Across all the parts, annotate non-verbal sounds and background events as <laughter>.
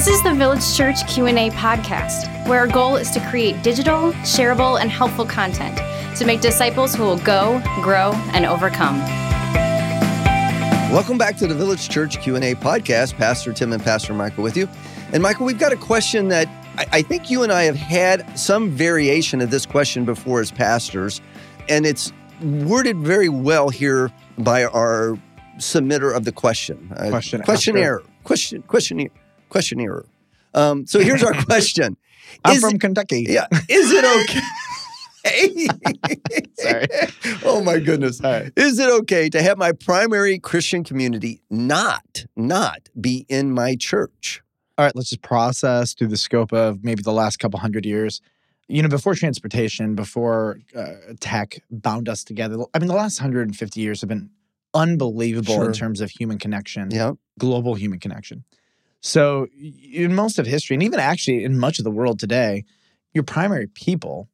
This is the Village Church Q&A podcast, where our goal is to create digital, shareable, and helpful content to make disciples who will go, grow, and overcome. Welcome back to the Village Church Q&A podcast. Pastor Tim and Pastor Michael with you. And Michael, we've got a question that I, I think you and I have had some variation of this question before as pastors, and it's worded very well here by our submitter of the question. Uh, Question questionnaire. Question questionnaire. Questionnaire. Um, so here's our <laughs> question. I'm Is from Kentucky. yeah, is it <laughs> okay? Sorry. Oh my goodness. Right. Is it okay to have my primary Christian community not not be in my church? All right, let's just process through the scope of maybe the last couple hundred years. You know, before transportation, before uh, tech bound us together. I mean, the last 150 years have been unbelievable Sure. in terms of human connection, Yeah. global human connection. So, in most of history, and even actually in much of the world today, your primary people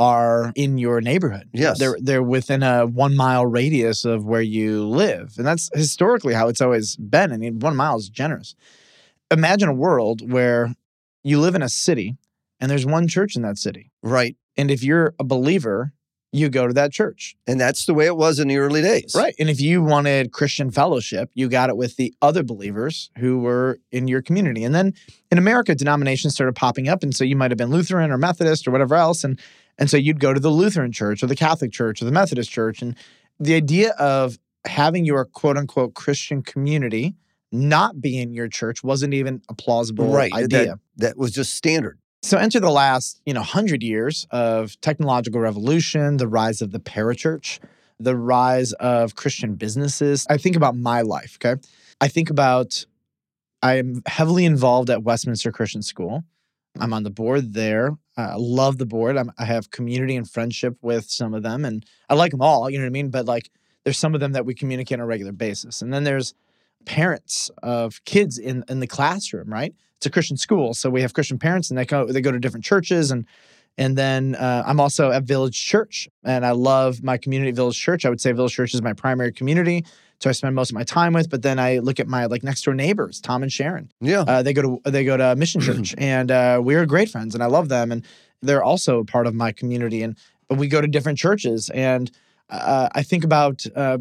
are in your neighborhood. Yes. They're they're within a one mile radius of where you live. And that's historically how it's always been. I mean, one mile is generous. Imagine a world where you live in a city and there's one church in that city. Right. And if you're a believer, you go to that church. And that's the way it was in the early days. Right. And if you wanted Christian fellowship, you got it with the other believers who were in your community. And then in America, denominations started popping up. And so you might have been Lutheran or Methodist or whatever else. And and so you'd go to the Lutheran church or the Catholic church or the Methodist church. And the idea of having your quote unquote Christian community not be in your church wasn't even a plausible Right. idea. That was just standard. So enter the last, you know, 100 years of technological revolution, the rise of the parachurch, the rise of Christian businesses. I think about my life, okay? I think about I am heavily involved at Westminster Christian School. I'm on the board there. I love the board. I'm, I have community and friendship with some of them, and I like them all. You know what I mean? But like, there's some of them that we communicate on a regular basis, and then there's parents of kids in in the classroom. Right? It's a Christian school, so we have Christian parents, and they go they go to different churches, and and then uh, I'm also at Village Church, and I love my community, Village Church. I would say Village Church is my primary community, so I spend most of my time with. But then I look at my like next door neighbors, Tom and Sharon. Yeah. Uh, they go to they go to Mission <clears throat> Church, and uh, we are great friends, and I love them, and they're also part of my community. And but we go to different churches, and uh, I think about uh,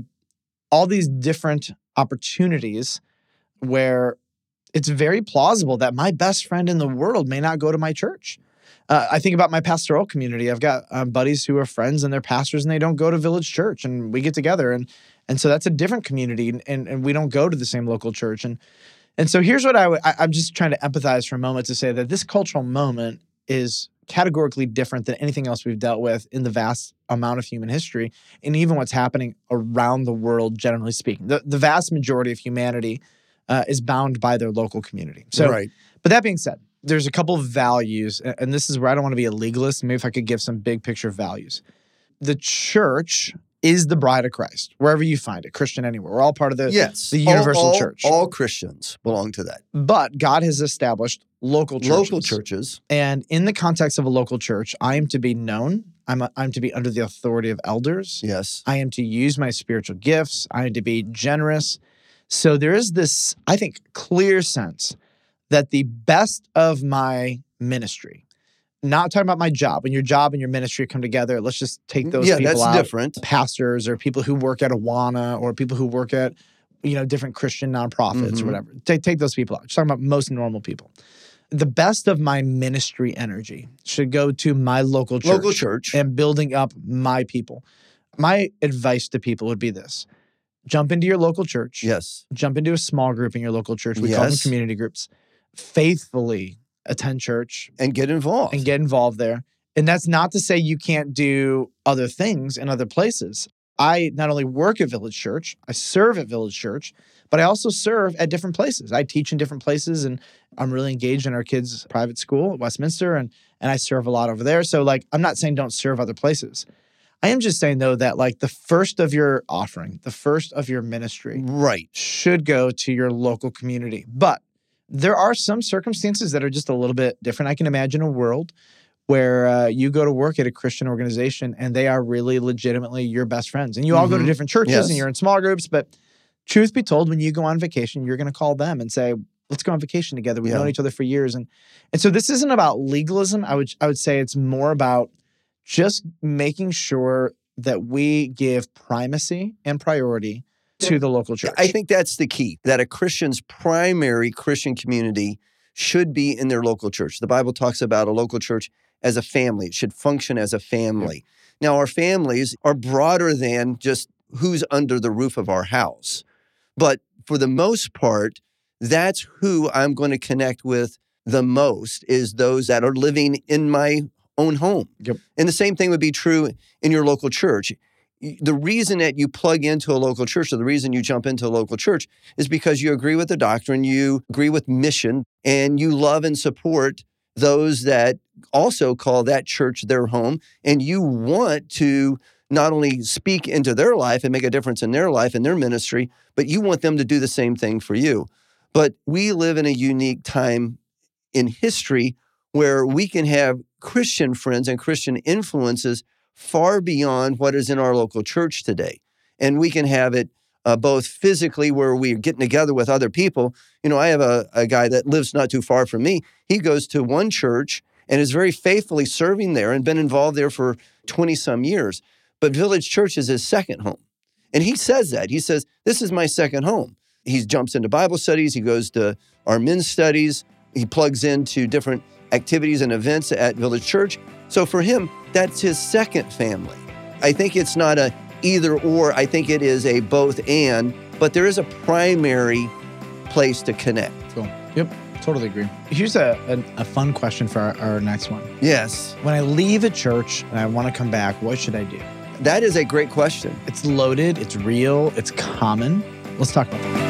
all these different opportunities where it's very plausible that my best friend in the world may not go to my church. Uh, I think about my pastoral community. I've got um, buddies who are friends and they're pastors, and they don't go to Village Church, and we get together, and and so that's a different community, and and, and we don't go to the same local church, and and so here's what I would I, I'm just trying to empathize for a moment to say that this cultural moment is categorically different than anything else we've dealt with in the vast amount of human history, and even what's happening around the world, generally speaking. The the vast majority of humanity uh, is bound by their local community. So, right. but that being said, there's a couple of values, and this is where I don't want to be a legalist. Maybe if I could give some big picture values. The church is the bride of Christ, wherever you find it, Christian anywhere. We're all part of the Yes. the All- universal all- church. All Christians belong to that. But God has established local churches. Local churches. And in the context of a local church, I am to be known. I'm, a, I'm to be under the authority of elders. Yes. I am to use my spiritual gifts. I am to be generous. So there is this, I think, clear sense that the best of my ministry, not talking about my job, when your job and your ministry come together, let's just take those yeah, people that's out. different. Pastors or people who work at Awana or people who work at, you know, different Christian nonprofits Mhm. or whatever. Take take those people out. Just talking about most normal people. The best of my ministry energy should go to my local church Local church. and building up my people. My advice to people would be this jump into your local church, yes. jump into a small group in your local church. We call them community groups. Faithfully attend church And get involved. and get involved there. And that's not to say you can't do other things in other places. I not only work at Village Church, I serve at Village Church, but I also serve at different places. I teach in different places and I'm really engaged in our kids' private school at Westminster and and I serve a lot over there. So like I'm not saying don't serve other places. I am just saying though that like the first of your offering, the first of your ministry right. should go to your local community. But there are some circumstances that are just a little bit different. I can imagine a world where uh, you go to work at a Christian organization and they are really legitimately your best friends. And you all go to Mhm. different churches Yes. and you're in small groups. But truth be told, when you go on vacation, you're going to call them and say, let's go on vacation together. We've Yeah. known each other for years. And and so this isn't about legalism. I would I would say it's more about just making sure that we give primacy and priority to the local church. I think that's the key that a Christian's primary Christian community should be in their local church. The Bible talks about a local church as a family, it should function as a family. Now, our families are broader than just who's under the roof of our house. But for the most part, that's who I'm going to connect with the most is those that are living in my own home. Yep. And the same thing would be true in your local church. The reason that you plug into a local church or the reason you jump into a local church is because you agree with the doctrine, you agree with mission, and you love and support those that also call that church their home. And you want to not only speak into their life and make a difference in their life and their ministry, but you want them to do the same thing for you. But we live in a unique time in history where we can have Christian friends and Christian influences far beyond what is in our local church today. And we can have it uh, both physically, where we're getting together with other people. You know, I have a, a guy that lives not too far from me. He goes to one church and is very faithfully serving there and been involved there for 20 some years. But Village Church is his second home. And he says that. He says, This is my second home. He jumps into Bible studies, he goes to our men's studies, he plugs into different activities and events at Village Church. So for him, that's his second family. I think it's not a either or, I think it is a both and, but there is a primary place to connect. Cool. Yep. Totally agree. Here's a, a, a fun question for our, our next one. Yes, When I leave a church and I want to come back, what should I do? that is a great question. It's loaded, it's real, it's common. Let's talk about that.